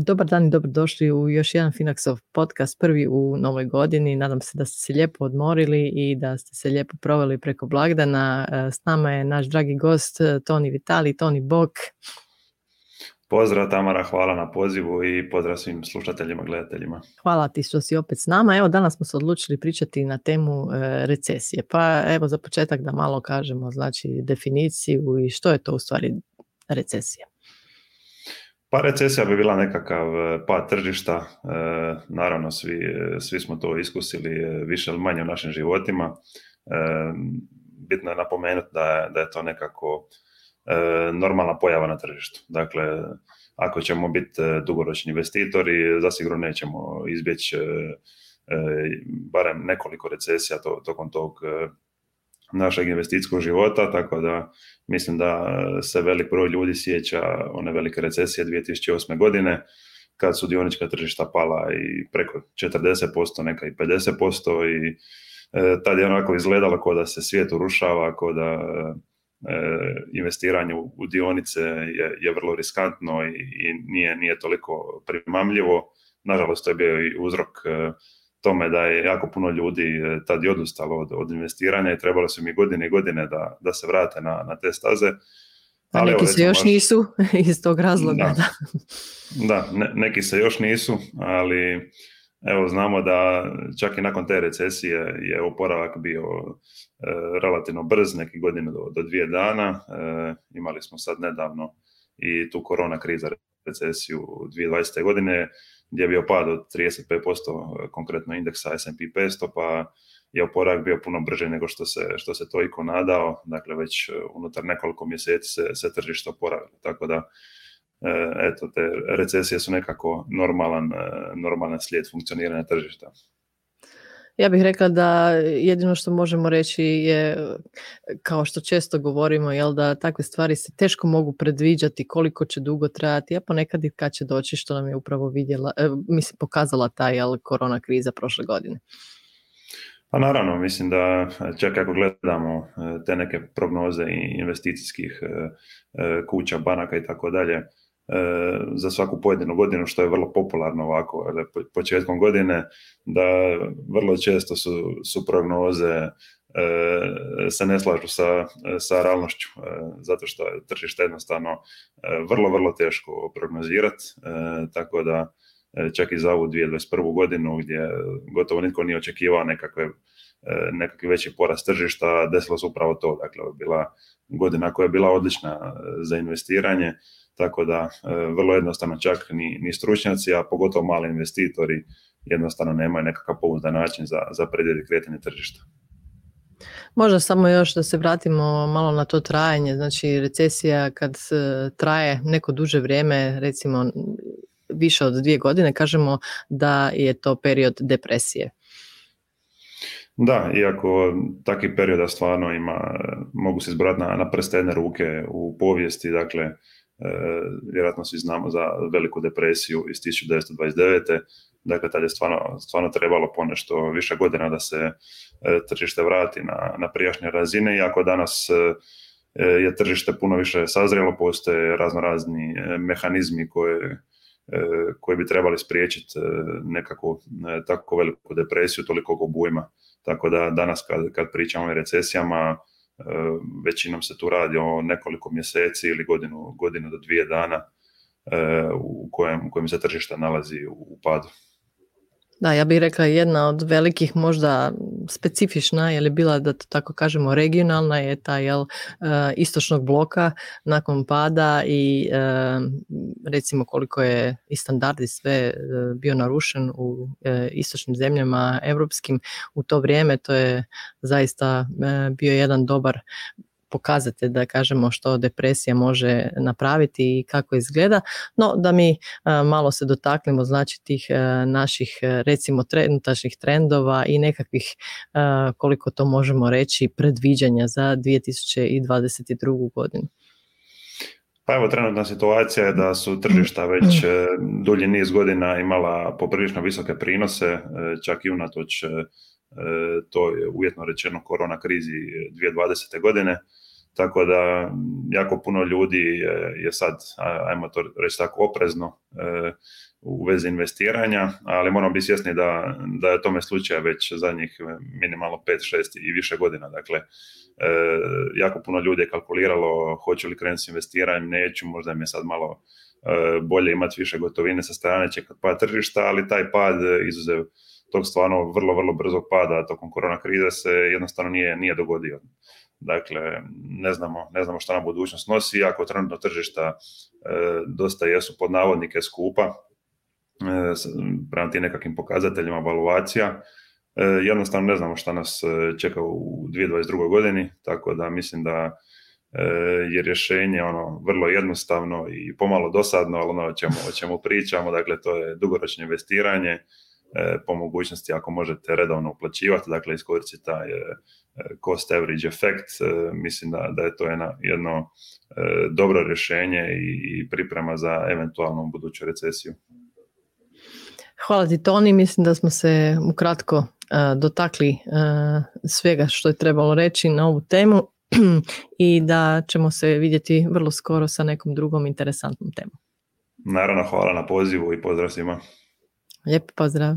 Dobar dan i dobrodošli u još jedan Finaxov podcast, prvi u novoj godini. Nadam se da ste se lijepo odmorili i da ste se lijepo proveli preko blagdana. E, s nama je naš dragi gost Toni Vitali, Toni Bok. Pozdrav Tamara, hvala na pozivu i pozdrav svim slušateljima, gledateljima. Hvala ti što si opet s nama. Evo danas smo se odlučili pričati na temu e, recesije. Pa evo za početak da malo kažemo znači definiciju i što je to u stvari recesija. Pa recesija bi bila nekakav e, pad tržišta, e, naravno svi, svi smo to iskusili više ili manje u našim životima. Bitno je napomenuti da je, da je to nekako normalna pojava na tržištu. Dakle, ako ćemo biti e, dugoročni investitori, zasigurno nećemo izbjeći e, barem nekoliko recesija to, tokom tog našeg investicijskog života, tako da mislim da se velik broj ljudi sjeća one velike recesije 2008. godine, kad su dionička tržišta pala i preko 40%, neka i 50% i tad je onako izgledalo kao da se svijet urušava, kao da E, investiranje u dionice je, je vrlo riskantno i, i nije, nije toliko primamljivo. Nažalost, to je bio i uzrok e, tome da je jako puno ljudi e, tad i odustalo od, od investiranja i trebalo su mi godine i godine da, da se vrate na, na te staze. A Ali neki se još nisu iz tog razloga. Da, da ne, neki se još nisu, ali Evo, znamo da čak i nakon te recesije je oporavak bio e, relativno brz, neki godine do, do dvije dana. E, imali smo sad nedavno i tu korona kriza recesiju 2020. godine gdje je bio pad od 35% konkretno indeksa S&P 500, pa je oporavak bio puno brže nego što se, što se to iko nadao. Dakle, već unutar nekoliko mjeseci se, se tržište oporavilo. Tako da E, eto, te recesije su nekako normalan, e, normalan slijed funkcioniranja tržišta. Ja bih rekla da jedino što možemo reći je, kao što često govorimo, jel, da takve stvari se teško mogu predviđati koliko će dugo trajati, a ponekad i kad će doći, što nam je upravo vidjela, e, mislim, pokazala ta jel, korona kriza prošle godine. Pa naravno, mislim da čak ako gledamo te neke prognoze investicijskih kuća, banaka i tako dalje, E, za svaku pojedinu godinu, što je vrlo popularno ovako početkom godine, da vrlo često su, su prognoze e, se ne slažu sa, sa realnošću, e, zato što je tržište jednostavno vrlo, vrlo teško prognozirati, tako da čak i za ovu 2021. godinu gdje gotovo nitko nije očekivao nekakve nekakvi veći porast tržišta, desilo se upravo to. Dakle, bila godina koja je bila odlična za investiranje, tako da e, vrlo jednostavno čak ni, ni stručnjaci, a pogotovo mali investitori jednostavno nemaju nekakav pouzdan način za, za kretanje tržišta. Možda samo još da se vratimo malo na to trajanje, znači recesija kad traje neko duže vrijeme, recimo više od dvije godine, kažemo da je to period depresije. Da, iako takvi perioda stvarno ima, mogu se izbrati na, na prste jedne ruke u povijesti, dakle E, vjerojatno svi znamo za veliku depresiju iz 1929. Dakle, tad je stvarno, stvarno trebalo ponešto više godina da se e, tržište vrati na, na prijašnje razine, iako danas e, je tržište puno više sazrelo, postoje razno razni mehanizmi koje, koji bi trebali spriječiti nekakvu tako veliku depresiju, toliko obujma. Tako da danas kad, kad pričamo o recesijama, većinom se tu radi o nekoliko mjeseci ili godinu, godinu do dvije dana e, u kojem, kojem se tržište nalazi u padu. Da, ja bih rekla jedna od velikih možda specifična, je bila da to tako kažemo regionalna je ta jel, uh, istočnog bloka nakon pada i uh, recimo koliko je i standardi sve uh, bio narušen u istočnim zemljama europskim u to vrijeme, to je zaista bio jedan dobar pokazatelj da kažemo što depresija može napraviti i kako izgleda, no da mi e, malo se dotaknemo znači tih e, naših e, recimo trenutačnih trendova i nekakvih koliko to možemo reći predviđanja za 2022. godinu. Pa evo, trenutna situacija je da su tržišta već dulji niz godina imala poprilično visoke prinose, čak i unatoč to je uvjetno rečeno korona krizi 2020. godine, tako da jako puno ljudi je sad, ajmo to reći tako, oprezno u vezi investiranja, ali moramo biti svjesni da, da je tome slučaj već zadnjih minimalno 5, 6 i više godina. Dakle, E, jako puno ljudi je kalkuliralo hoću li krenuti s investiranjem, neću, možda mi je sad malo e, bolje imati više gotovine sa strane čekati pad tržišta, ali taj pad izuzev tog stvarno vrlo, vrlo brzog pada tokom korona krize se jednostavno nije, nije dogodio. Dakle, ne znamo, ne znamo šta nam budućnost nosi, ako trenutno tržišta e, dosta jesu pod navodnike skupa, prema tim nekakvim pokazateljima valuacija, E, jednostavno ne znamo šta nas e, čeka u 2022. godini, tako da mislim da e, je rješenje ono vrlo jednostavno i pomalo dosadno, ali ono o čemu, o čemu pričamo, dakle to je dugoročno investiranje, po mogućnosti ako možete redovno uplaćivati, dakle iskoristiti taj cost average efekt, mislim da, da je to jedno, jedno dobro rješenje i priprema za eventualnu buduću recesiju. Hvala ti Toni, mislim da smo se ukratko dotakli svega što je trebalo reći na ovu temu i da ćemo se vidjeti vrlo skoro sa nekom drugom interesantnom temom. Naravno, hvala na pozivu i pozdrav svima. Lijep pozdrav.